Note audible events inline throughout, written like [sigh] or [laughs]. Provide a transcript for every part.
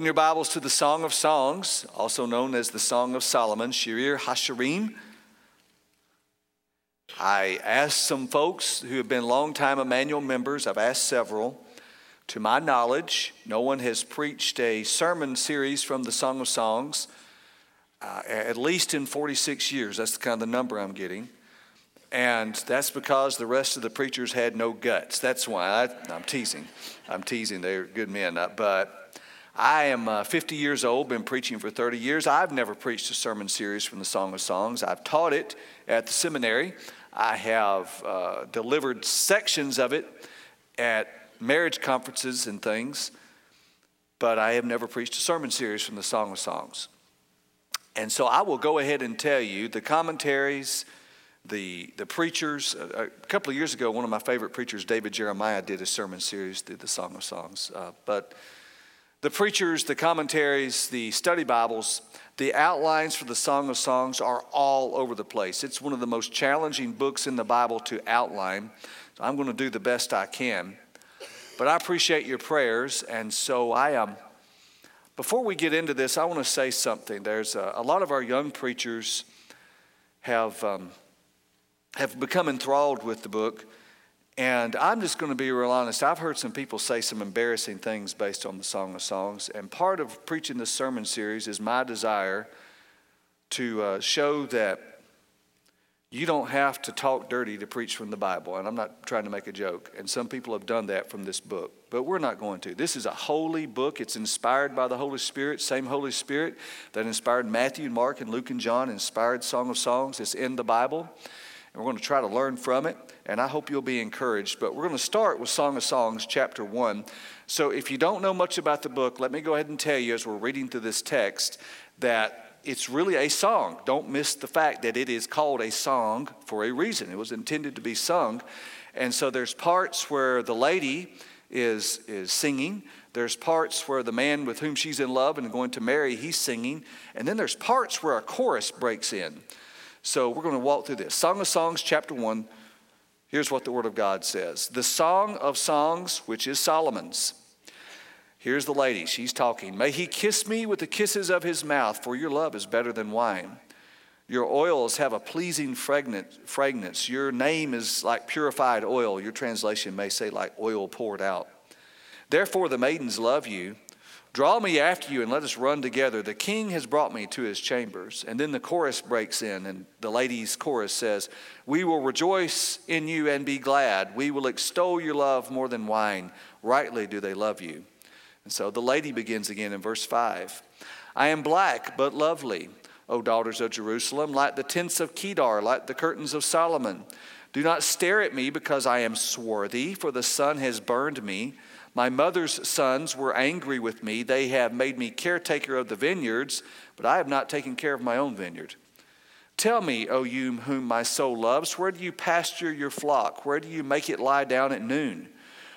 Open your Bibles to the Song of Songs, also known as the Song of Solomon, Shir Hashirim. I asked some folks who have been longtime Immanuel members, I've asked several. To my knowledge, no one has preached a sermon series from the Song of Songs, uh, at least in 46 years. That's the kind of the number I'm getting. And that's because the rest of the preachers had no guts. That's why I, am teasing. I'm teasing. They're good men. Uh, but I am uh, 50 years old, been preaching for 30 years. I've never preached a sermon series from the Song of Songs. I've taught it at the seminary. I have uh, delivered sections of it at marriage conferences and things, but I have never preached a sermon series from the Song of Songs. And so I will go ahead and tell you the commentaries, the, the preachers. A, a couple of years ago, one of my favorite preachers, David Jeremiah, did a sermon series through the Song of Songs. Uh, but the preachers, the commentaries, the study Bibles, the outlines for the Song of Songs are all over the place. It's one of the most challenging books in the Bible to outline. So I'm going to do the best I can. But I appreciate your prayers, and so I am. Um, before we get into this, I want to say something. There's a, a lot of our young preachers have um, have become enthralled with the book and I'm just going to be real honest. I've heard some people say some embarrassing things based on the Song of Songs. And part of preaching this sermon series is my desire to uh, show that you don't have to talk dirty to preach from the Bible. And I'm not trying to make a joke. And some people have done that from this book. But we're not going to. This is a holy book. It's inspired by the Holy Spirit, same Holy Spirit that inspired Matthew, and Mark, and Luke and John, inspired Song of Songs. It's in the Bible and we're going to try to learn from it. And I hope you'll be encouraged. But we're going to start with Song of Songs, chapter 1. So if you don't know much about the book, let me go ahead and tell you as we're reading through this text that it's really a song. Don't miss the fact that it is called a song for a reason. It was intended to be sung. And so there's parts where the lady is, is singing. There's parts where the man with whom she's in love and going to marry, he's singing. And then there's parts where a chorus breaks in. So we're going to walk through this. Song of Songs, chapter 1. Here's what the Word of God says The Song of Songs, which is Solomon's. Here's the lady, she's talking. May he kiss me with the kisses of his mouth, for your love is better than wine. Your oils have a pleasing fragrance. Your name is like purified oil. Your translation may say, like oil poured out. Therefore, the maidens love you. Draw me after you and let us run together. The king has brought me to his chambers. And then the chorus breaks in, and the ladies' chorus says, We will rejoice in you and be glad. We will extol your love more than wine. Rightly do they love you. And so the lady begins again in verse 5. I am black but lovely, O daughters of Jerusalem, like the tents of Kedar, like the curtains of Solomon. Do not stare at me because I am swarthy, for the sun has burned me. My mother's sons were angry with me. They have made me caretaker of the vineyards, but I have not taken care of my own vineyard. Tell me, O you whom my soul loves, where do you pasture your flock? Where do you make it lie down at noon?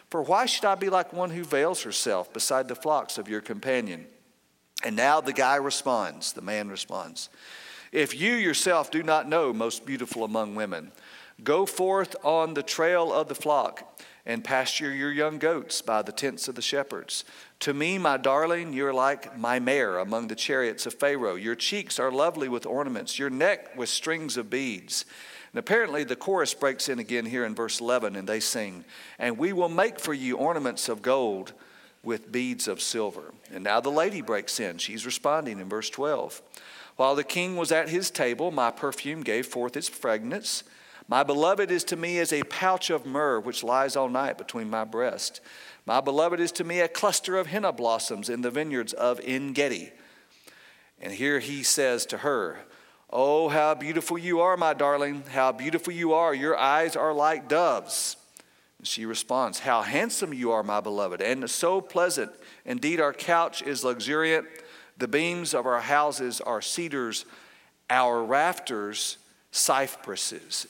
For why should I be like one who veils herself beside the flocks of your companion? And now the guy responds, the man responds, If you yourself do not know, most beautiful among women, go forth on the trail of the flock and pasture your young goats by the tents of the shepherds. To me, my darling, you're like my mare among the chariots of Pharaoh. Your cheeks are lovely with ornaments, your neck with strings of beads. And apparently, the chorus breaks in again here in verse 11, and they sing, And we will make for you ornaments of gold with beads of silver. And now the lady breaks in. She's responding in verse 12. While the king was at his table, my perfume gave forth its fragrance. My beloved is to me as a pouch of myrrh which lies all night between my breast. My beloved is to me a cluster of henna blossoms in the vineyards of En Gedi. And here he says to her, Oh, how beautiful you are, my darling. How beautiful you are. Your eyes are like doves. And she responds, How handsome you are, my beloved, and so pleasant. Indeed, our couch is luxuriant. The beams of our houses are cedars, our rafters cypresses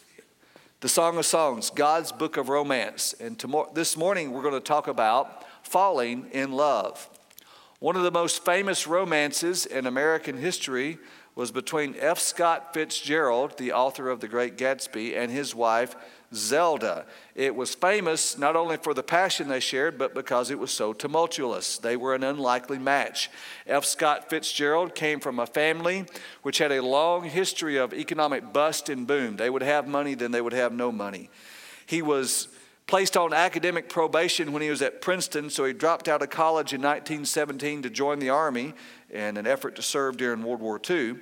the Song of Songs, God's book of romance. And tomorrow, this morning we're going to talk about falling in love. One of the most famous romances in American history was between F. Scott Fitzgerald, the author of The Great Gatsby, and his wife, Zelda. It was famous not only for the passion they shared, but because it was so tumultuous. They were an unlikely match. F. Scott Fitzgerald came from a family which had a long history of economic bust and boom. They would have money, then they would have no money. He was placed on academic probation when he was at Princeton, so he dropped out of college in 1917 to join the Army in an effort to serve during World War II.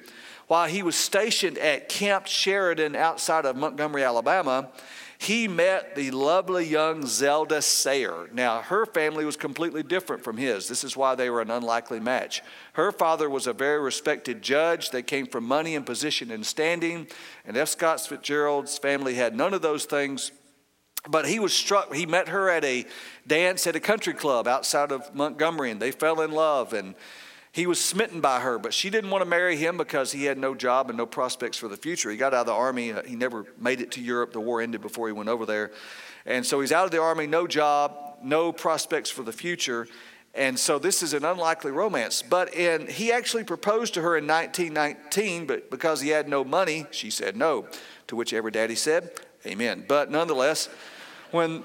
While he was stationed at Camp Sheridan outside of Montgomery, Alabama, he met the lovely young Zelda Sayre. Now, her family was completely different from his. This is why they were an unlikely match. Her father was a very respected judge. They came from money and position and standing. And F. Scott Fitzgerald's family had none of those things. But he was struck, he met her at a dance at a country club outside of Montgomery, and they fell in love. And he was smitten by her, but she didn't want to marry him because he had no job and no prospects for the future. He got out of the army. Uh, he never made it to Europe. The war ended before he went over there. And so he's out of the army, no job, no prospects for the future. And so this is an unlikely romance. But in, he actually proposed to her in 1919, but because he had no money, she said no. To which every daddy said, Amen. But nonetheless, when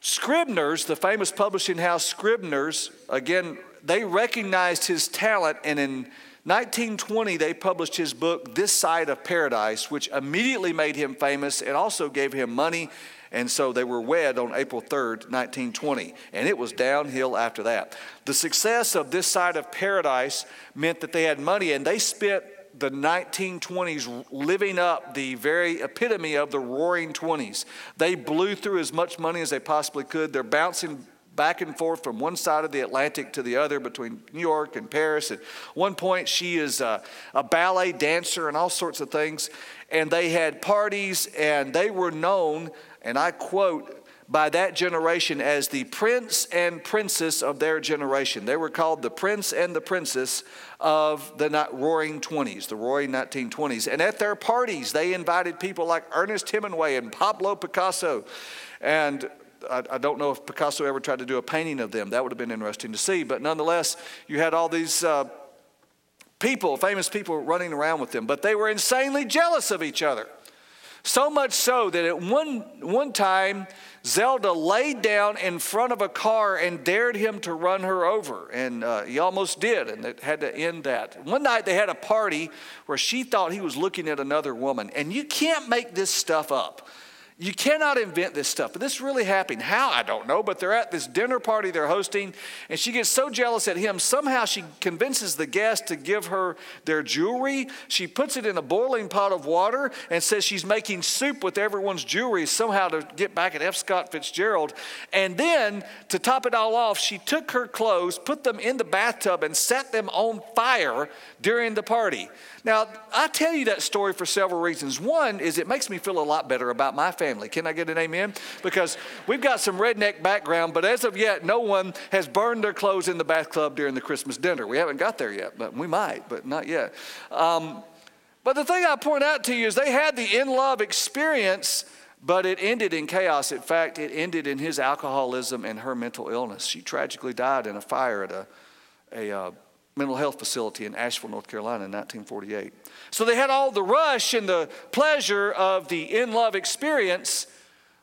Scribner's, the famous publishing house Scribner's, again, they recognized his talent, and in 1920, they published his book, This Side of Paradise, which immediately made him famous and also gave him money. And so they were wed on April 3rd, 1920. And it was downhill after that. The success of This Side of Paradise meant that they had money and they spent the 1920s living up the very epitome of the roaring 20s. They blew through as much money as they possibly could. They're bouncing back and forth from one side of the Atlantic to the other between New York and Paris. At one point, she is a, a ballet dancer and all sorts of things. And they had parties, and they were known, and I quote, by that generation as the prince and princess of their generation. They were called the prince and the princess of the roaring 20s, the roaring 1920s. And at their parties, they invited people like Ernest Hemingway and Pablo Picasso and I, I, don't know if Picasso ever tried to do a painting of them. That would have been interesting to see. But nonetheless, you had all these uh, people, famous people, running around with them. But they were insanely jealous of each other. So much so that at one, one time, Zelda laid down in front of a car and dared him to run her over. And uh, he almost did, and it had to end that. One night they had a party where she thought he was looking at another woman. And you can't make this stuff up. You cannot invent this stuff. But this really happened. How? I don't know. But they're at this dinner party they're hosting, and she gets so jealous at him. Somehow she convinces the guests to give her their jewelry. She puts it in a boiling pot of water and says she's making soup with everyone's jewelry somehow to get back at F. Scott Fitzgerald. And then, to top it all off, she took her clothes, put them in the bathtub, and set them on fire during the party. Now, I tell you that story for several reasons. One is it makes me feel a lot better about my family. Can I get an amen? Because we've got some redneck background, but as of yet, no one has burned their clothes in the bath club during the Christmas dinner. We haven't got there yet, but we might, but not yet. Um, but the thing I point out to you is they had the in love experience, but it ended in chaos. In fact, it ended in his alcoholism and her mental illness. She tragically died in a fire at a, a uh, mental health facility in Asheville, North Carolina in 1948. So they had all the rush and the pleasure of the in love experience,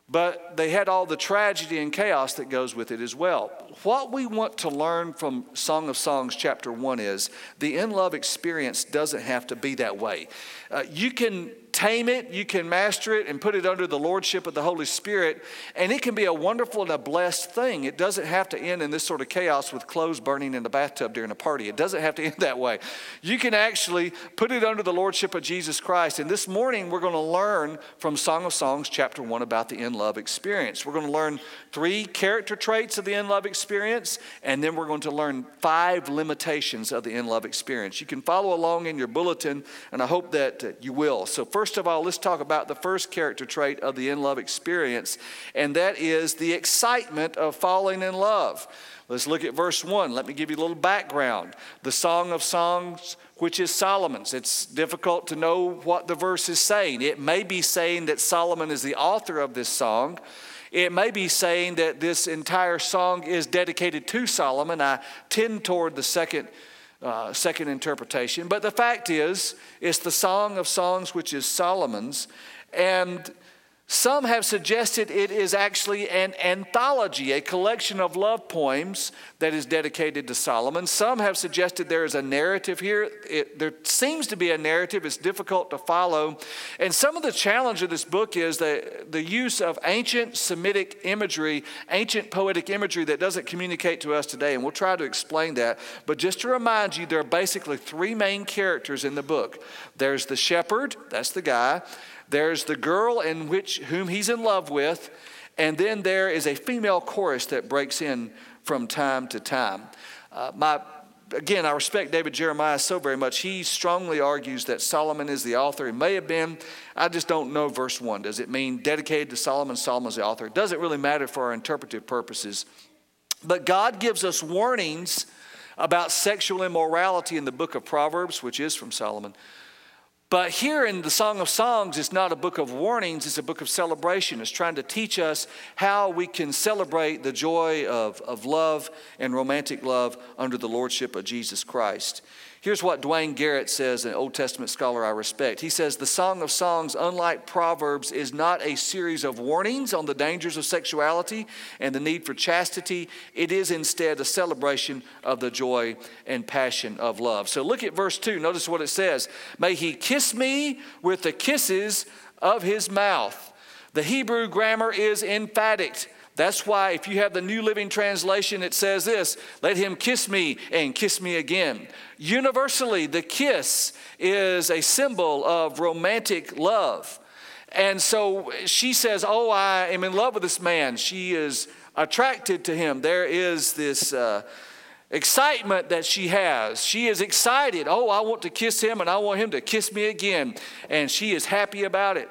but they had all the tragedy and chaos that goes with it as well. What we want to learn from Song of Songs, chapter 1, is the in love experience doesn't have to be that way. Uh, you can tame it, you can master it, and put it under the lordship of the Holy Spirit, and it can be a wonderful and a blessed thing. It doesn't have to end in this sort of chaos with clothes burning in the bathtub during a party. It doesn't have to end that way. You can actually put it under the lordship of Jesus Christ. And this morning, we're going to learn from Song of Songs, chapter 1, about the in love experience. We're going to learn three character traits of the in love experience, and then we're going to learn five limitations of the in love experience. You can follow along in your bulletin, and I hope that you will. So, first of all, let's talk about the first character trait of the in love experience, and that is the excitement of falling in love. Let's look at verse 1. Let me give you a little background. The Song of Songs, which is Solomon's. It's difficult to know what the verse is saying. It may be saying that Solomon is the author of this song. It may be saying that this entire song is dedicated to Solomon. I tend toward the second, uh, second interpretation. But the fact is, it's the Song of Songs, which is Solomon's. And Some have suggested it is actually an anthology, a collection of love poems that is dedicated to Solomon. Some have suggested there is a narrative here. It, there seems to be a narrative, it's difficult to follow. And some of the challenge of this book is the, the use of ancient Semitic imagery, ancient poetic imagery that doesn't communicate to us today. And we'll try to explain that. But just to remind you, there are basically three main characters in the book there's the shepherd, that's the guy. There's the girl in which whom he's in love with, and then there is a female chorus that breaks in from time to time. Uh, my again, I respect David Jeremiah so very much. He strongly argues that Solomon is the author. He may have been, I just don't know verse 1. Does it mean dedicated to Solomon? Solomon's the author. It doesn't really matter for our interpretive purposes. But God gives us warnings about sexual immorality in the book of Proverbs, which is from Solomon. But here in the Song of Songs, it's not a book of warnings, it's a book of celebration. It's trying to teach us how we can celebrate the joy of, of love and romantic love under the lordship of Jesus Christ. Here's what Duane Garrett says, an Old Testament scholar I respect. He says, The Song of Songs, unlike Proverbs, is not a series of warnings on the dangers of sexuality and the need for chastity. It is instead a celebration of the joy and passion of love. So look at verse 2. Notice what it says May he kiss me with the kisses of his mouth. The Hebrew grammar is emphatic. That's why, if you have the New Living Translation, it says this let him kiss me and kiss me again. Universally, the kiss is a symbol of romantic love. And so she says, Oh, I am in love with this man. She is attracted to him. There is this. Uh, excitement that she has. She is excited. Oh, I want to kiss him and I want him to kiss me again. And she is happy about it.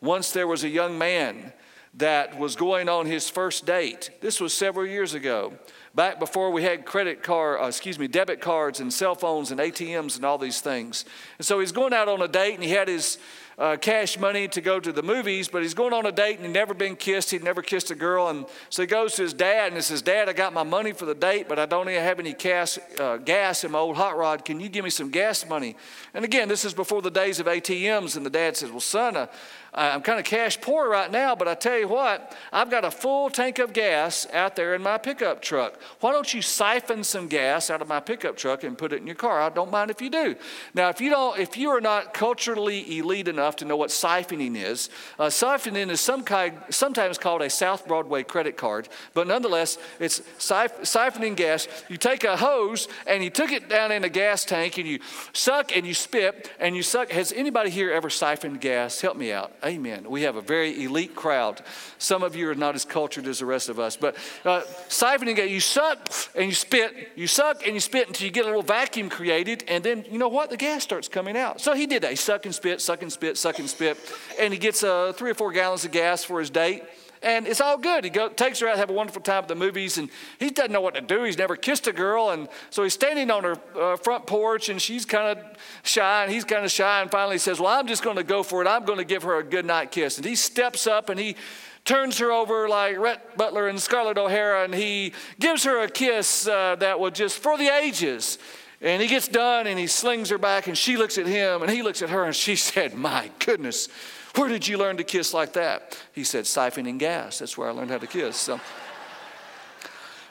Once there was a young man that was going on his first date. This was several years ago, back before we had credit card, uh, excuse me, debit cards and cell phones and ATMs and all these things. And so he's going out on a date and he had his uh, cash money to go to the movies, but he's going on a date and he'd never been kissed. He'd never kissed a girl. And so he goes to his dad and he says, Dad, I got my money for the date, but I don't even have any gas, uh, gas in my old hot rod. Can you give me some gas money? And again, this is before the days of ATMs. And the dad says, Well, son, I'm kind of cash poor right now, but I tell you what, I've got a full tank of gas out there in my pickup truck. Why don't you siphon some gas out of my pickup truck and put it in your car? I don't mind if you do. Now, if you don't, if you are not culturally elite enough to know what siphoning is, uh, siphoning is some kind, sometimes called a South Broadway credit card, but nonetheless, it's siph- siphoning gas. You take a hose and you took it down in a gas tank and you suck and you spit and you suck. Has anybody here ever siphoned gas? Help me out. Amen. We have a very elite crowd. Some of you are not as cultured as the rest of us, but uh, siphoning, you suck and you spit, you suck and you spit until you get a little vacuum created, and then you know what? The gas starts coming out. So he did that. He suck and spit, suck and spit, suck and spit, and he gets uh, three or four gallons of gas for his date and it's all good. He go, takes her out, have a wonderful time at the movies, and he doesn't know what to do. He's never kissed a girl, and so he's standing on her uh, front porch, and she's kind of shy, and he's kind of shy, and finally says, "Well, I'm just going to go for it. I'm going to give her a good night kiss." And he steps up and he turns her over like Rhett Butler and Scarlett O'Hara, and he gives her a kiss uh, that was just for the ages. And he gets done, and he slings her back, and she looks at him, and he looks at her, and she [laughs] said, "My goodness." Where did you learn to kiss like that? He said, Siphoning gas. That's where I learned how to kiss. So,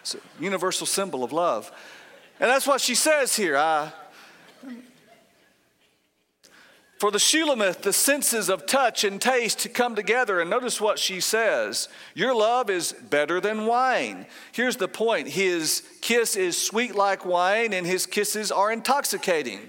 it's a universal symbol of love. And that's what she says here. I, for the Shulamith, the senses of touch and taste come together. And notice what she says Your love is better than wine. Here's the point His kiss is sweet like wine, and his kisses are intoxicating.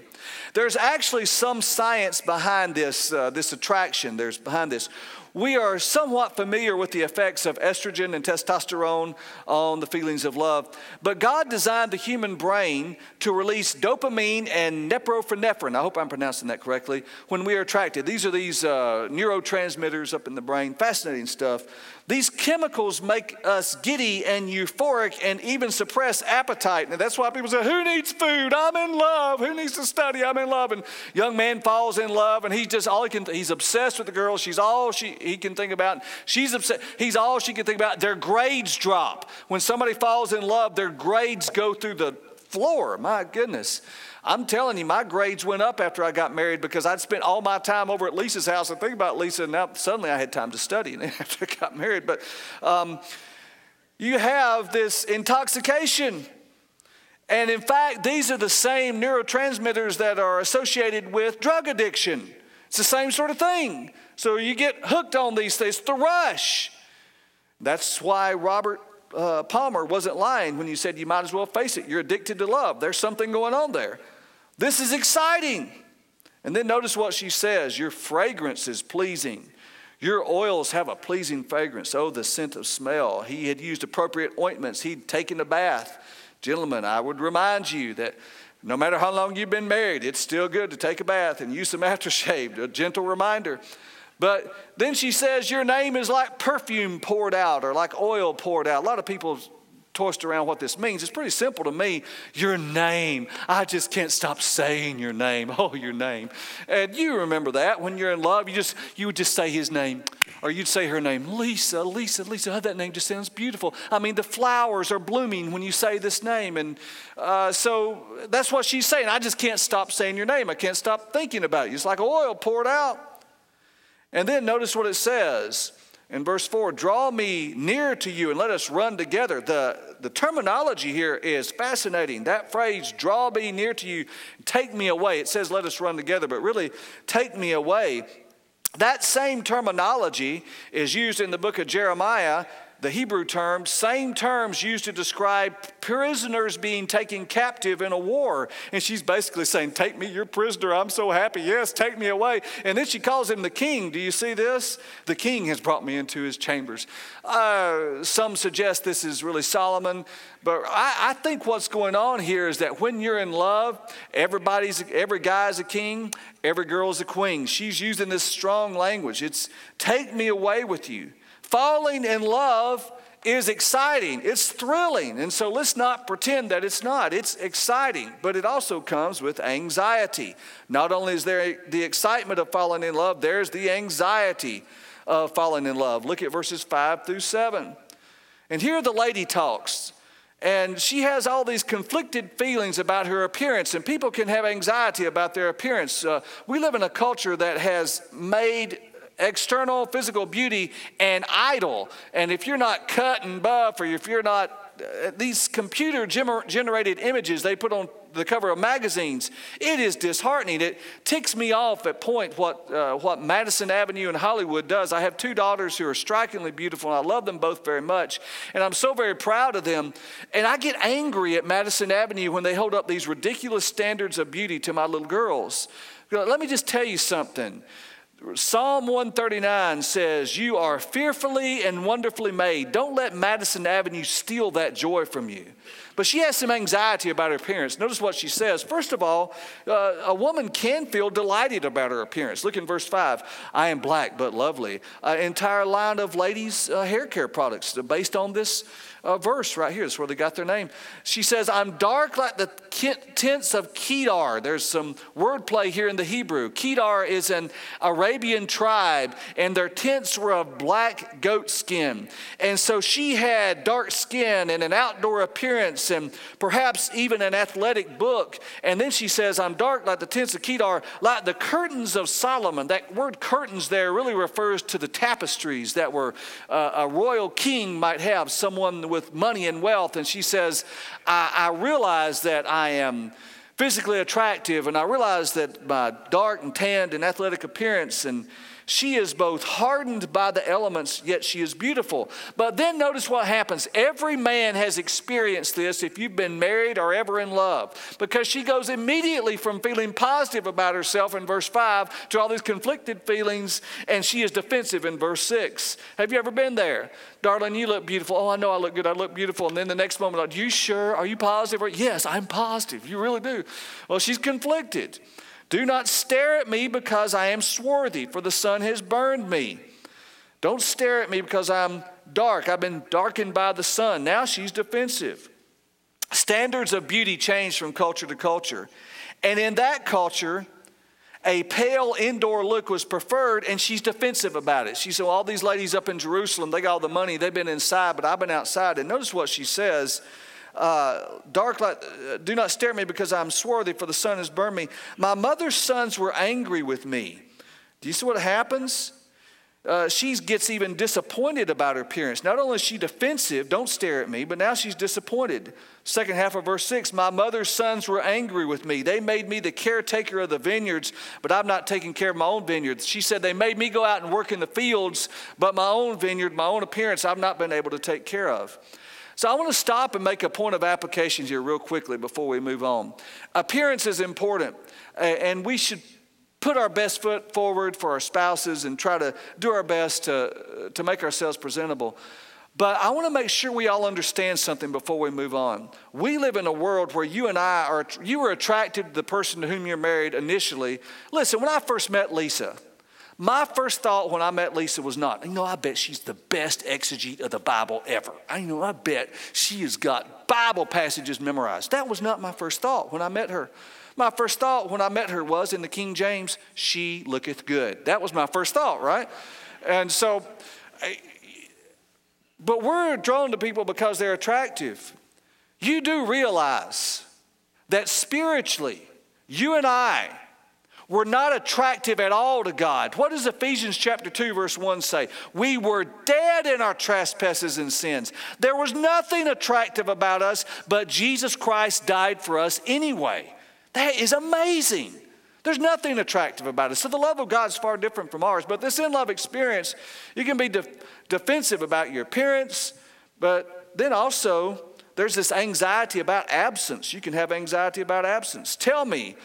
There's actually some science behind this, uh, this attraction. There's behind this. We are somewhat familiar with the effects of estrogen and testosterone on the feelings of love, but God designed the human brain to release dopamine and norepinephrine. I hope I'm pronouncing that correctly. When we are attracted, these are these uh, neurotransmitters up in the brain. Fascinating stuff these chemicals make us giddy and euphoric and even suppress appetite. And that's why people say, Who needs food? I'm in love. Who needs to study? I'm in love. And young man falls in love and he's just all he can, he's obsessed with the girl. She's all she, he can think about. She's upset. He's all she can think about. Their grades drop. When somebody falls in love, their grades go through the floor. My goodness. I'm telling you, my grades went up after I got married because I'd spent all my time over at Lisa's house. And think about Lisa, and now suddenly I had time to study and [laughs] after I got married. But um, you have this intoxication. And in fact, these are the same neurotransmitters that are associated with drug addiction. It's the same sort of thing. So you get hooked on these things, the rush. That's why Robert uh, Palmer wasn't lying when you said you might as well face it. You're addicted to love. There's something going on there. This is exciting. And then notice what she says your fragrance is pleasing. Your oils have a pleasing fragrance. Oh, the scent of smell. He had used appropriate ointments, he'd taken a bath. Gentlemen, I would remind you that no matter how long you've been married, it's still good to take a bath and use some [laughs] aftershave, a gentle reminder. But then she says, Your name is like perfume poured out or like oil poured out. A lot of people tossed around what this means. It's pretty simple to me. Your name. I just can't stop saying your name. [laughs] Oh, your name. And you remember that when you're in love, you just you would just say his name. Or you'd say her name, Lisa, Lisa, Lisa. Oh, that name just sounds beautiful. I mean, the flowers are blooming when you say this name. And uh, so that's what she's saying. I just can't stop saying your name. I can't stop thinking about you. It's like oil poured out. And then notice what it says in verse 4 Draw me near to you and let us run together. The, the terminology here is fascinating. That phrase, draw me near to you, take me away. It says, let us run together, but really, take me away. That same terminology is used in the book of Jeremiah the Hebrew term, same terms used to describe prisoners being taken captive in a war. And she's basically saying, Take me, your prisoner. I'm so happy. Yes, take me away. And then she calls him the king. Do you see this? The king has brought me into his chambers. Uh, some suggest this is really Solomon, but I, I think what's going on here is that when you're in love, everybody's every guy's a king, every girl's a queen. She's using this strong language. It's take me away with you. Falling in love is exciting, it's thrilling. And so let's not pretend that it's not. It's exciting, but it also comes with anxiety. Not only is there the excitement of falling in love, there's the anxiety of falling in love. Look at verses 5 through 7. And here the lady talks. And she has all these conflicted feelings about her appearance, and people can have anxiety about their appearance. Uh, we live in a culture that has made external physical beauty and idol. And if you're not cut and buff, or if you're not uh, these computer generated images they put on the cover of magazines, it is disheartening. It ticks me off at point what, uh, what Madison Avenue in Hollywood does. I have two daughters who are strikingly beautiful, and I love them both very much. And I'm so very proud of them. And I get angry at Madison Avenue when they hold up these ridiculous standards of beauty to my little girls. Let me just tell you something. Psalm 139 says, You are fearfully and wonderfully made. Don't let Madison Avenue steal that joy from you. But she has some anxiety about her appearance. Notice what she says. First of all, uh, a woman can feel delighted about her appearance. Look in verse 5. I am black but lovely. An entire line of ladies' uh, hair care products based on this uh, verse right here. That's where they got their name. She says, I'm dark like the tents of Kedar. There's some wordplay here in the Hebrew. Kedar is an Arabian tribe, and their tents were of black goat skin. And so she had dark skin and an outdoor appearance, and perhaps even an athletic book. And then she says, I'm dark like the tents of Kedar, like the curtains of Solomon. That word curtains there really refers to the tapestries that were uh, a royal king might have, someone with money and wealth, and she says, I, I realize that I am physically attractive, and I realize that my dark and tanned and athletic appearance and she is both hardened by the elements, yet she is beautiful. But then notice what happens. Every man has experienced this if you've been married or ever in love, because she goes immediately from feeling positive about herself in verse 5 to all these conflicted feelings, and she is defensive in verse 6. Have you ever been there? Darling, you look beautiful. Oh, I know I look good. I look beautiful. And then the next moment, are you sure? Are you positive? Yes, I'm positive. You really do. Well, she's conflicted. Do not stare at me because I am swarthy, for the sun has burned me. Don't stare at me because I'm dark. I've been darkened by the sun. Now she's defensive. Standards of beauty change from culture to culture. And in that culture, a pale indoor look was preferred, and she's defensive about it. She said, well, All these ladies up in Jerusalem, they got all the money, they've been inside, but I've been outside. And notice what she says uh, dark light, uh, do not stare at me because I'm swarthy, for the sun has burned me. My mother's sons were angry with me. Do you see what happens? Uh, she gets even disappointed about her appearance. Not only is she defensive, don't stare at me, but now she's disappointed. Second half of verse 6 My mother's sons were angry with me. They made me the caretaker of the vineyards, but I'm not taking care of my own vineyards. She said, They made me go out and work in the fields, but my own vineyard, my own appearance, I've not been able to take care of. So I want to stop and make a point of applications here, real quickly, before we move on. Appearance is important, and we should put our best foot forward for our spouses and try to do our best to, to make ourselves presentable. But I want to make sure we all understand something before we move on. We live in a world where you and I are, you were attracted to the person to whom you're married initially. Listen, when I first met Lisa, my first thought when I met Lisa was not, you know, I bet she's the best exegete of the Bible ever. I know, I bet she has got Bible passages memorized. That was not my first thought when I met her. My first thought when I met her was in the King James, she looketh good. That was my first thought, right? And so, but we're drawn to people because they're attractive. You do realize that spiritually, you and I, were not attractive at all to God. What does Ephesians chapter 2 verse 1 say? We were dead in our trespasses and sins. There was nothing attractive about us, but Jesus Christ died for us anyway. That is amazing. There's nothing attractive about it. So the love of God is far different from ours. But this in love experience, you can be de- defensive about your appearance, but then also there's this anxiety about absence. You can have anxiety about absence. Tell me,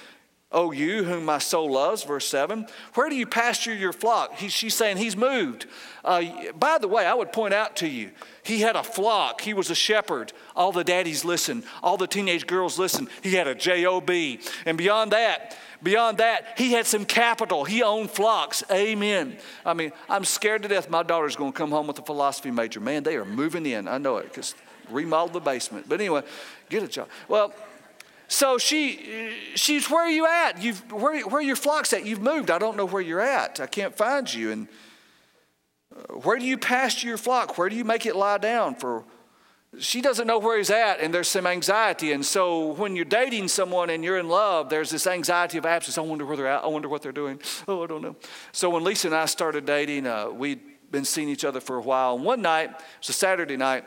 O you whom my soul loves, verse 7, where do you pasture your flock? He, she's saying he's moved. Uh, by the way, I would point out to you, he had a flock. He was a shepherd. All the daddies listened, all the teenage girls listened. He had a job. And beyond that, beyond that, he had some capital. He owned flocks. Amen. I mean, I'm scared to death my daughter's going to come home with a philosophy major. Man, they are moving in. I know it because remodel the basement. But anyway, get a job. Well, so she, she's where are you at? You've, where, where are your flocks at? You've moved. I don't know where you're at. I can't find you. And uh, where do you pasture your flock? Where do you make it lie down? For she doesn't know where he's at, and there's some anxiety. And so when you're dating someone and you're in love, there's this anxiety of absence. I wonder where they're at. I wonder what they're doing. Oh, I don't know. So when Lisa and I started dating, uh, we'd been seeing each other for a while. And one night, it was a Saturday night,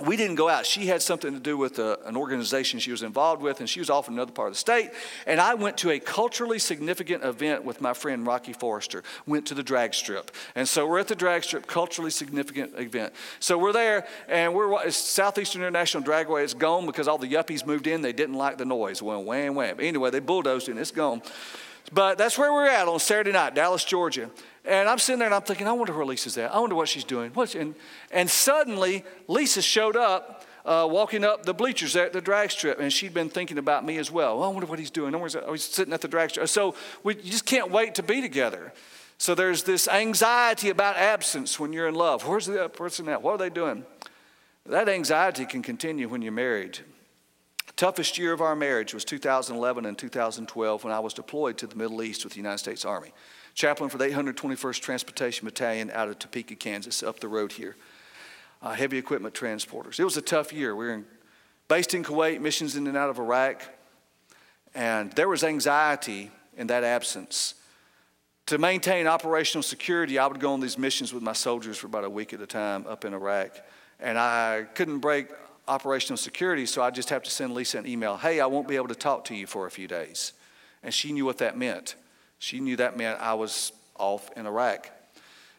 we didn't go out. She had something to do with a, an organization she was involved with, and she was off in another part of the state. And I went to a culturally significant event with my friend Rocky Forrester. Went to the drag strip, and so we're at the drag strip, culturally significant event. So we're there, and we're Southeastern International Dragway. It's gone because all the yuppies moved in. They didn't like the noise. Well, wham wham. Anyway, they bulldozed it. and It's gone. But that's where we're at on Saturday night, Dallas, Georgia. And I'm sitting there and I'm thinking, I wonder where Lisa's at. I wonder what she's doing. What's, and, and suddenly, Lisa showed up uh, walking up the bleachers at the drag strip, and she'd been thinking about me as well. well I wonder what he's doing. I he's sitting at the drag strip. So we just can't wait to be together. So there's this anxiety about absence when you're in love. Where's the person at? What are they doing? That anxiety can continue when you're married. Toughest year of our marriage was 2011 and 2012 when I was deployed to the Middle East with the United States Army chaplain for the 821st Transportation Battalion out of Topeka, Kansas, up the road here. Uh, heavy equipment transporters. It was a tough year. We were in, based in Kuwait, missions in and out of Iraq, and there was anxiety in that absence. To maintain operational security, I would go on these missions with my soldiers for about a week at a time up in Iraq, and I couldn't break operational security, so I just have to send Lisa an email. Hey, I won't be able to talk to you for a few days, and she knew what that meant. She knew that meant I was off in Iraq.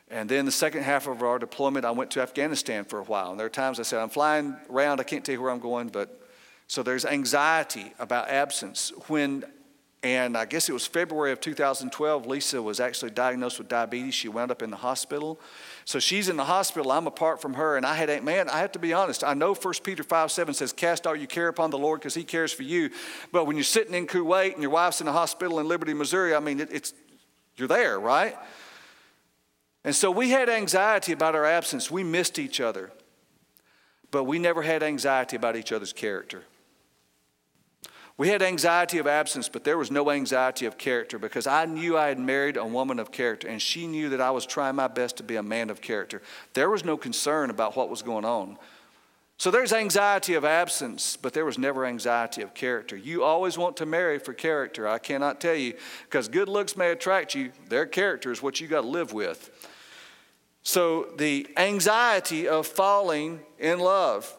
And then the second half of our deployment, I went to Afghanistan for a while. And there are times I said, I'm flying around, I can't tell you where I'm going, but so there's anxiety about absence. When, and I guess it was February of 2012, Lisa was actually diagnosed with diabetes. She wound up in the hospital. So she's in the hospital. I'm apart from her. And I had, man, I have to be honest. I know 1 Peter 5 7 says, Cast all your care upon the Lord because he cares for you. But when you're sitting in Kuwait and your wife's in the hospital in Liberty, Missouri, I mean, it, it's, you're there, right? And so we had anxiety about our absence. We missed each other. But we never had anxiety about each other's character. We had anxiety of absence, but there was no anxiety of character because I knew I had married a woman of character, and she knew that I was trying my best to be a man of character. There was no concern about what was going on. So there's anxiety of absence, but there was never anxiety of character. You always want to marry for character. I cannot tell you, because good looks may attract you, their character is what you got to live with. So the anxiety of falling in love.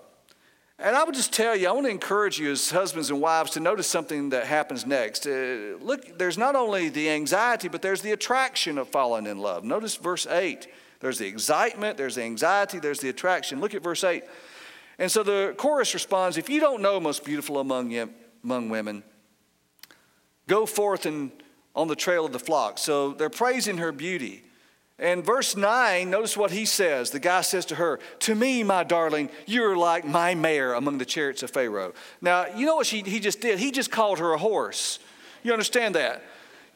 And I would just tell you, I want to encourage you as husbands and wives to notice something that happens next. Uh, look, there's not only the anxiety, but there's the attraction of falling in love. Notice verse 8. There's the excitement, there's the anxiety, there's the attraction. Look at verse 8. And so the chorus responds If you don't know most beautiful among, you, among women, go forth and on the trail of the flock. So they're praising her beauty. And verse 9, notice what he says. The guy says to her, To me, my darling, you're like my mare among the chariots of Pharaoh. Now, you know what she, he just did? He just called her a horse. You understand that?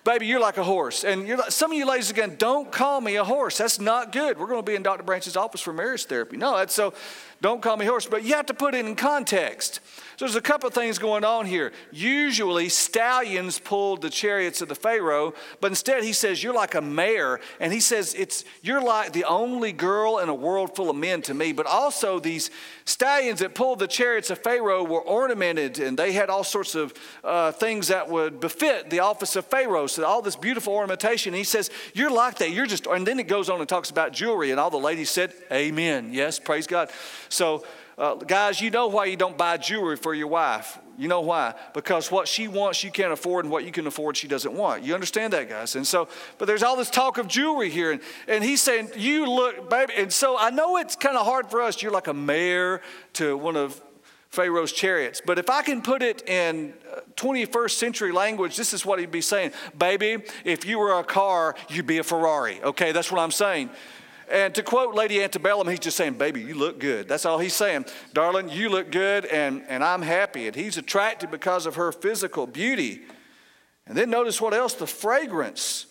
Baby, you're like a horse. And you're like, some of you ladies again, don't call me a horse. That's not good. We're going to be in Dr. Branch's office for marriage therapy. No, that's so don't call me horse, but you have to put it in context. So there's a couple of things going on here. Usually, stallions pulled the chariots of the Pharaoh, but instead he says, You're like a mare. And he says, it's, You're like the only girl in a world full of men to me. But also, these stallions that pulled the chariots of Pharaoh were ornamented and they had all sorts of uh, things that would befit the office of Pharaoh. So, all this beautiful ornamentation. And he says, You're like that. You're just, and then it goes on and talks about jewelry. And all the ladies said, Amen. Yes, praise God. So, uh, guys, you know why you don't buy jewelry for your wife. You know why? Because what she wants, you can't afford, and what you can afford, she doesn't want. You understand that, guys? And so, but there's all this talk of jewelry here, and, and he's saying, You look, baby. And so I know it's kind of hard for us. You're like a mare to one of Pharaoh's chariots. But if I can put it in 21st uh, century language, this is what he'd be saying Baby, if you were a car, you'd be a Ferrari. Okay, that's what I'm saying. And to quote Lady Antebellum, he's just saying, Baby, you look good. That's all he's saying. Darling, you look good, and, and I'm happy. And he's attracted because of her physical beauty. And then notice what else the fragrance.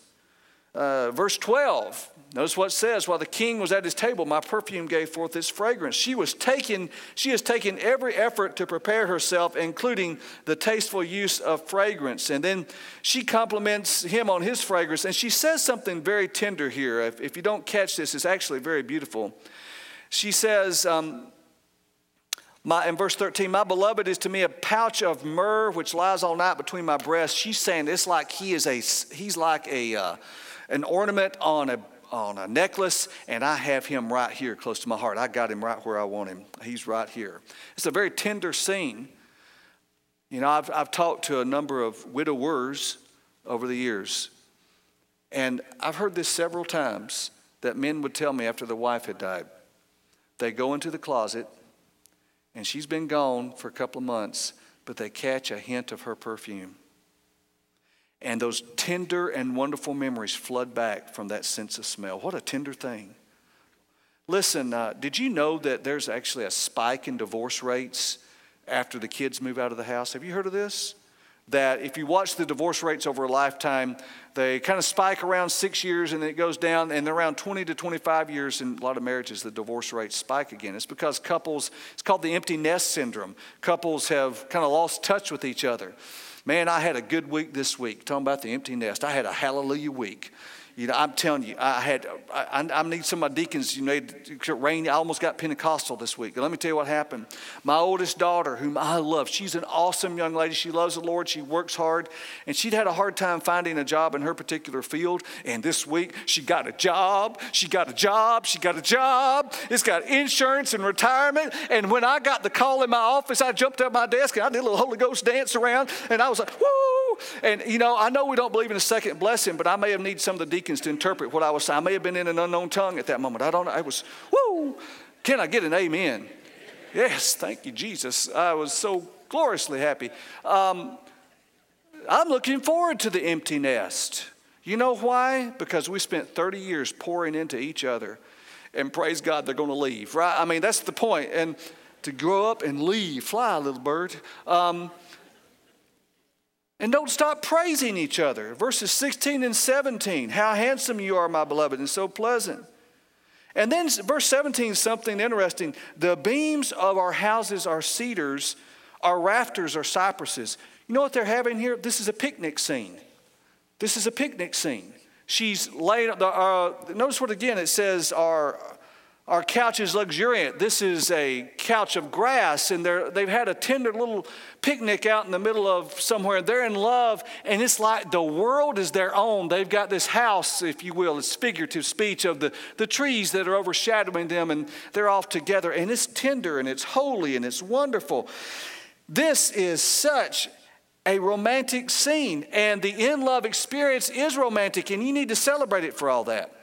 Uh, verse 12 Notice what it says, while the king was at his table, my perfume gave forth its fragrance. She was taking, she has taken every effort to prepare herself, including the tasteful use of fragrance. And then she compliments him on his fragrance, and she says something very tender here. If, if you don't catch this, it's actually very beautiful. She says, um, my, in verse 13, my beloved is to me a pouch of myrrh which lies all night between my breasts. She's saying it's like he is a, he's like a, uh, an ornament on a on a necklace, and I have him right here close to my heart. I got him right where I want him. He's right here. It's a very tender scene. You know, I've, I've talked to a number of widowers over the years, and I've heard this several times that men would tell me after the wife had died. They go into the closet, and she's been gone for a couple of months, but they catch a hint of her perfume. And those tender and wonderful memories flood back from that sense of smell. What a tender thing. Listen, uh, did you know that there's actually a spike in divorce rates after the kids move out of the house? Have you heard of this? That if you watch the divorce rates over a lifetime, they kind of spike around six years and then it goes down, and around 20 to 25 years in a lot of marriages, the divorce rates spike again. It's because couples, it's called the empty nest syndrome. Couples have kind of lost touch with each other. Man, I had a good week this week. Talking about the empty nest. I had a hallelujah week. You know, I'm telling you, I had, I, I need some of my deacons, you know, rain. I almost got Pentecostal this week. let me tell you what happened. My oldest daughter, whom I love, she's an awesome young lady. She loves the Lord. She works hard. And she'd had a hard time finding a job in her particular field. And this week, she got a job. She got a job. She got a job. It's got insurance and retirement. And when I got the call in my office, I jumped up my desk and I did a little Holy Ghost dance around. And I was like, woo! And, you know, I know we don't believe in a second blessing, but I may have needed some of the deacons to interpret what I was saying. I may have been in an unknown tongue at that moment. I don't know. I was, woo! Can I get an amen? Yes, thank you, Jesus. I was so gloriously happy. Um, I'm looking forward to the empty nest. You know why? Because we spent 30 years pouring into each other. And praise God, they're going to leave, right? I mean, that's the point. And to grow up and leave, fly, little bird. Um, and don't stop praising each other. Verses 16 and 17 How handsome you are, my beloved, and so pleasant. And then verse 17 something interesting. The beams of our houses are cedars, our rafters are cypresses. You know what they're having here? This is a picnic scene. This is a picnic scene. She's laid, uh, notice what again it says, our, Our couch is luxuriant. This is a couch of grass, and they've had a tender little picnic out in the middle of somewhere. They're in love, and it's like the world is their own. They've got this house, if you will, it's figurative speech of the, the trees that are overshadowing them, and they're off together. And it's tender, and it's holy, and it's wonderful. This is such a romantic scene, and the in love experience is romantic, and you need to celebrate it for all that.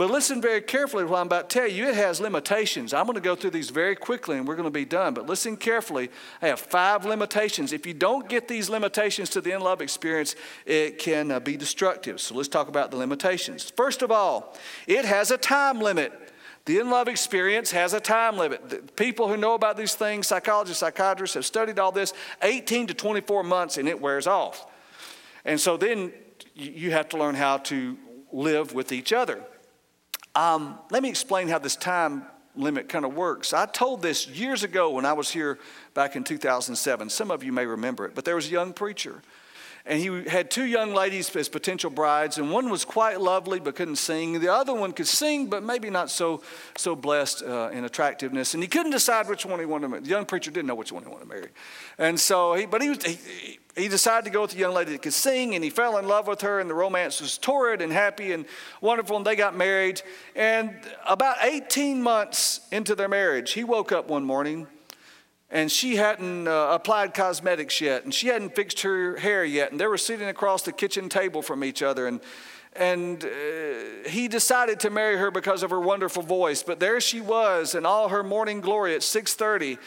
But listen very carefully to what I'm about to tell you. It has limitations. I'm going to go through these very quickly and we're going to be done. But listen carefully. I have five limitations. If you don't get these limitations to the in love experience, it can uh, be destructive. So let's talk about the limitations. First of all, it has a time limit. The in love experience has a time limit. The people who know about these things, psychologists, psychiatrists, have studied all this 18 to 24 months and it wears off. And so then you have to learn how to live with each other. Um, let me explain how this time limit kind of works. I told this years ago when I was here back in 2007. Some of you may remember it, but there was a young preacher and he had two young ladies as potential brides, and one was quite lovely but couldn't sing. The other one could sing, but maybe not so so blessed uh, in attractiveness. And he couldn't decide which one he wanted to marry. The young preacher didn't know which one he wanted to marry, and so he, but he was. He, he decided to go with the young lady that could sing, and he fell in love with her, and the romance was torrid and happy and wonderful, and they got married. And about 18 months into their marriage, he woke up one morning and she hadn't uh, applied cosmetics yet, and she hadn't fixed her hair yet, and they were sitting across the kitchen table from each other, and and uh, he decided to marry her because of her wonderful voice. But there she was in all her morning glory at 6:30,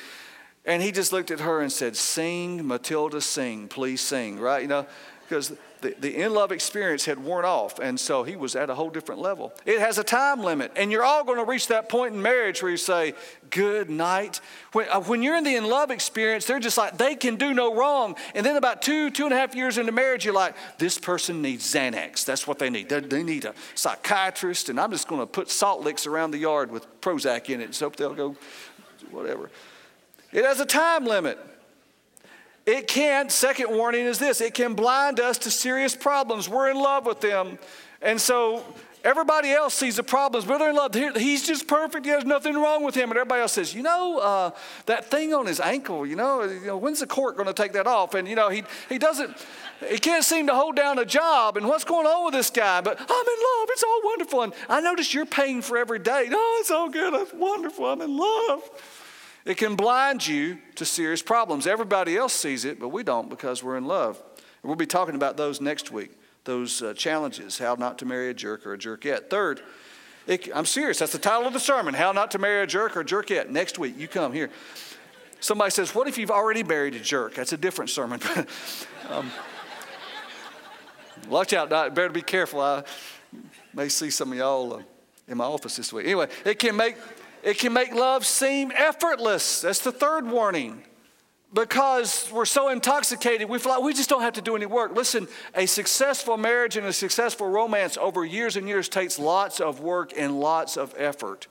and he just looked at her and said, "Sing, Matilda, sing, please sing." Right? You know, because the, the in love experience had worn off, and so he was at a whole different level. It has a time limit, and you're all going to reach that point in marriage where you say, Good night. When, uh, when you're in the in love experience, they're just like, they can do no wrong. And then about two, two and a half years into marriage, you're like, This person needs Xanax. That's what they need. They, they need a psychiatrist, and I'm just going to put salt licks around the yard with Prozac in it and so they'll go, whatever. It has a time limit. It can, second warning is this it can blind us to serious problems. We're in love with them. And so everybody else sees the problems, they're in love. He's just perfect. There's nothing wrong with him. And everybody else says, you know, uh, that thing on his ankle, you know, you know when's the court going to take that off? And, you know, he, he doesn't, he can't seem to hold down a job. And what's going on with this guy? But I'm in love. It's all wonderful. And I notice you're paying for every day. Oh, it's all good. It's wonderful. I'm in love. It can blind you to serious problems. Everybody else sees it, but we don't because we're in love. And we'll be talking about those next week, those uh, challenges how not to marry a jerk or a jerkette. Third, it, I'm serious. That's the title of the sermon How Not to Marry a Jerk or a Jerkette. Next week, you come here. Somebody says, What if you've already married a jerk? That's a different sermon. [laughs] um, watch out, better be careful. I may see some of y'all uh, in my office this week. Anyway, it can make it can make love seem effortless. That's the third warning. Because we're so intoxicated, we feel like we just don't have to do any work. Listen, a successful marriage and a successful romance over years and years takes lots of work and lots of effort.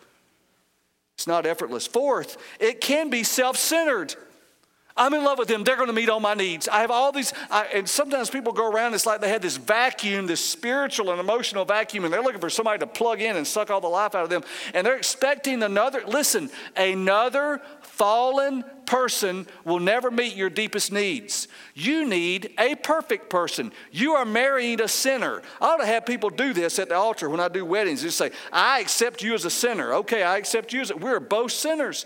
It's not effortless. Fourth, it can be self centered. I'm in love with them. They're going to meet all my needs. I have all these, I, and sometimes people go around, it's like they had this vacuum, this spiritual and emotional vacuum, and they're looking for somebody to plug in and suck all the life out of them. And they're expecting another, listen, another fallen person will never meet your deepest needs. You need a perfect person. You are marrying a sinner. I ought to have people do this at the altar when I do weddings. Just say, I accept you as a sinner. Okay, I accept you as a, we're both sinners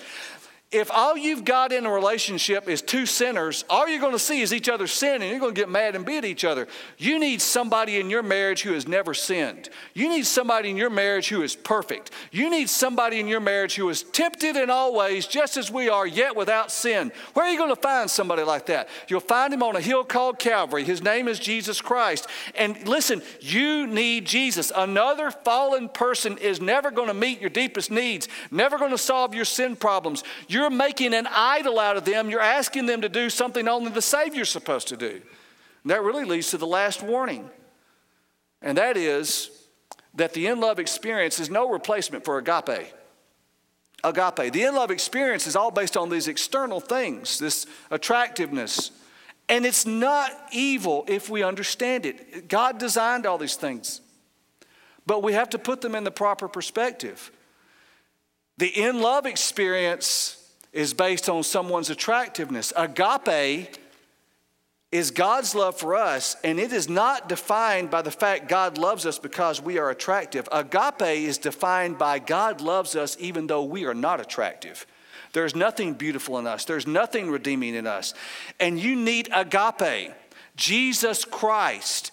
if all you've got in a relationship is two sinners, all you're going to see is each other sin and you're going to get mad and beat each other. You need somebody in your marriage who has never sinned. You need somebody in your marriage who is perfect. You need somebody in your marriage who is tempted in all ways, just as we are, yet without sin. Where are you going to find somebody like that? You'll find him on a hill called Calvary. His name is Jesus Christ. And listen, you need Jesus. Another fallen person is never going to meet your deepest needs, never going to solve your sin problems. You're making an idol out of them. You're asking them to do something only the Savior's supposed to do. And that really leads to the last warning. And that is that the in love experience is no replacement for agape. Agape. The in love experience is all based on these external things, this attractiveness. And it's not evil if we understand it. God designed all these things. But we have to put them in the proper perspective. The in love experience is based on someone's attractiveness. Agape is God's love for us, and it is not defined by the fact God loves us because we are attractive. Agape is defined by God loves us even though we are not attractive. There's nothing beautiful in us, there's nothing redeeming in us. And you need agape, Jesus Christ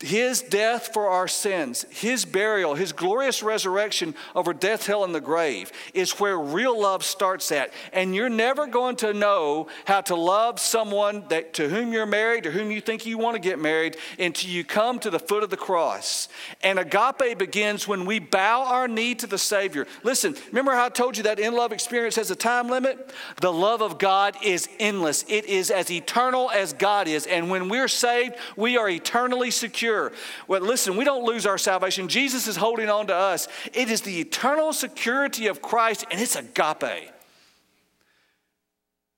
his death for our sins, his burial, his glorious resurrection over death, hell, and the grave is where real love starts at. And you're never going to know how to love someone that, to whom you're married or whom you think you want to get married until you come to the foot of the cross. And agape begins when we bow our knee to the Savior. Listen, remember how I told you that in love experience has a time limit? The love of God is endless, it is as eternal as God is. And when we're saved, we are eternally secure secure. Well, listen, we don't lose our salvation. Jesus is holding on to us. It is the eternal security of Christ, and it's agape.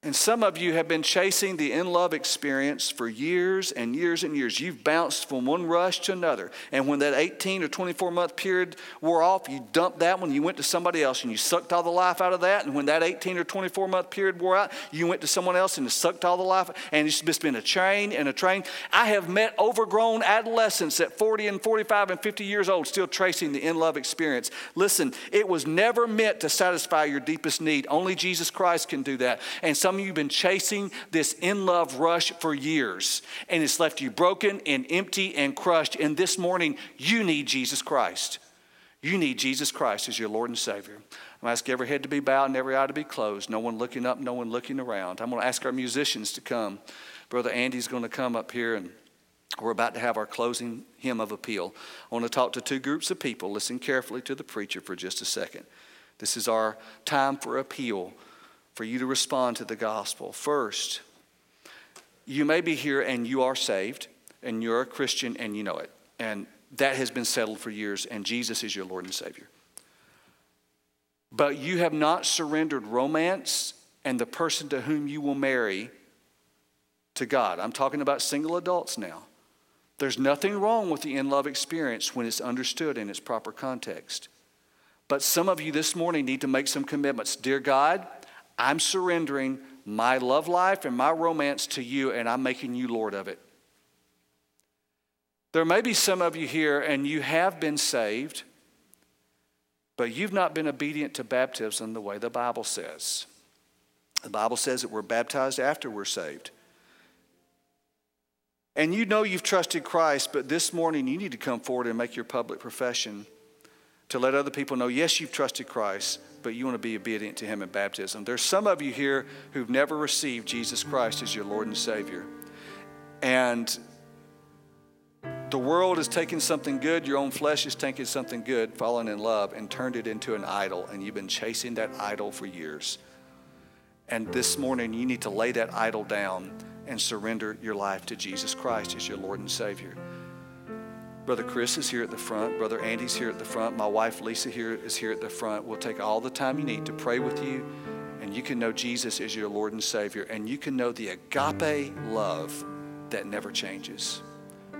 And some of you have been chasing the in love experience for years and years and years. You've bounced from one rush to another. And when that 18 or 24 month period wore off, you dumped that one, you went to somebody else and you sucked all the life out of that. And when that 18 or 24 month period wore out, you went to someone else and you sucked all the life. And it's just been a train and a train. I have met overgrown adolescents at 40 and 45 and 50 years old still tracing the in love experience. Listen, it was never meant to satisfy your deepest need. Only Jesus Christ can do that. And some some of you have been chasing this in love rush for years, and it's left you broken and empty and crushed. And this morning, you need Jesus Christ. You need Jesus Christ as your Lord and Savior. I'm going to ask every head to be bowed and every eye to be closed. No one looking up, no one looking around. I'm going to ask our musicians to come. Brother Andy's going to come up here and we're about to have our closing hymn of appeal. I want to talk to two groups of people. Listen carefully to the preacher for just a second. This is our time for appeal for you to respond to the gospel. First, you may be here and you are saved, and you're a Christian and you know it. And that has been settled for years, and Jesus is your Lord and Savior. But you have not surrendered romance and the person to whom you will marry to God. I'm talking about single adults now. There's nothing wrong with the in love experience when it's understood in its proper context. But some of you this morning need to make some commitments. Dear God, I'm surrendering my love life and my romance to you, and I'm making you Lord of it. There may be some of you here, and you have been saved, but you've not been obedient to baptism the way the Bible says. The Bible says that we're baptized after we're saved. And you know you've trusted Christ, but this morning you need to come forward and make your public profession to let other people know yes, you've trusted Christ, but you want to be obedient to Him in baptism. There's some of you here who've never received Jesus Christ as your Lord and Savior. And the world is taking something good, your own flesh is taking something good, fallen in love, and turned it into an idol, and you've been chasing that idol for years. And this morning, you need to lay that idol down and surrender your life to Jesus Christ as your Lord and Savior. Brother Chris is here at the front. Brother Andy's here at the front. My wife Lisa here is here at the front. We'll take all the time you need to pray with you, and you can know Jesus as your Lord and Savior, and you can know the agape love that never changes.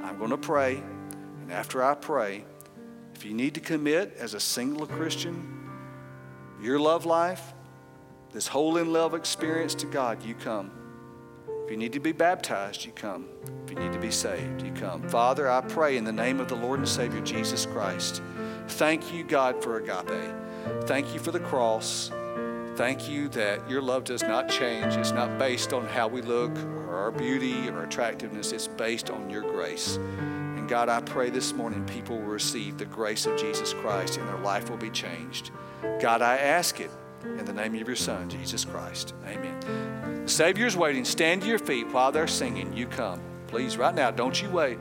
I'm going to pray, and after I pray, if you need to commit as a single Christian, your love life, this whole in love experience to God, you come. If you need to be baptized, you come. If you need to be saved, you come. Father, I pray in the name of the Lord and Savior Jesus Christ. Thank you, God, for agape. Thank you for the cross. Thank you that your love does not change. It's not based on how we look or our beauty or attractiveness. It's based on your grace. And God, I pray this morning people will receive the grace of Jesus Christ and their life will be changed. God, I ask it in the name of your Son, Jesus Christ. Amen. Savior's waiting. Stand to your feet while they're singing. You come. Please, right now, don't you wait.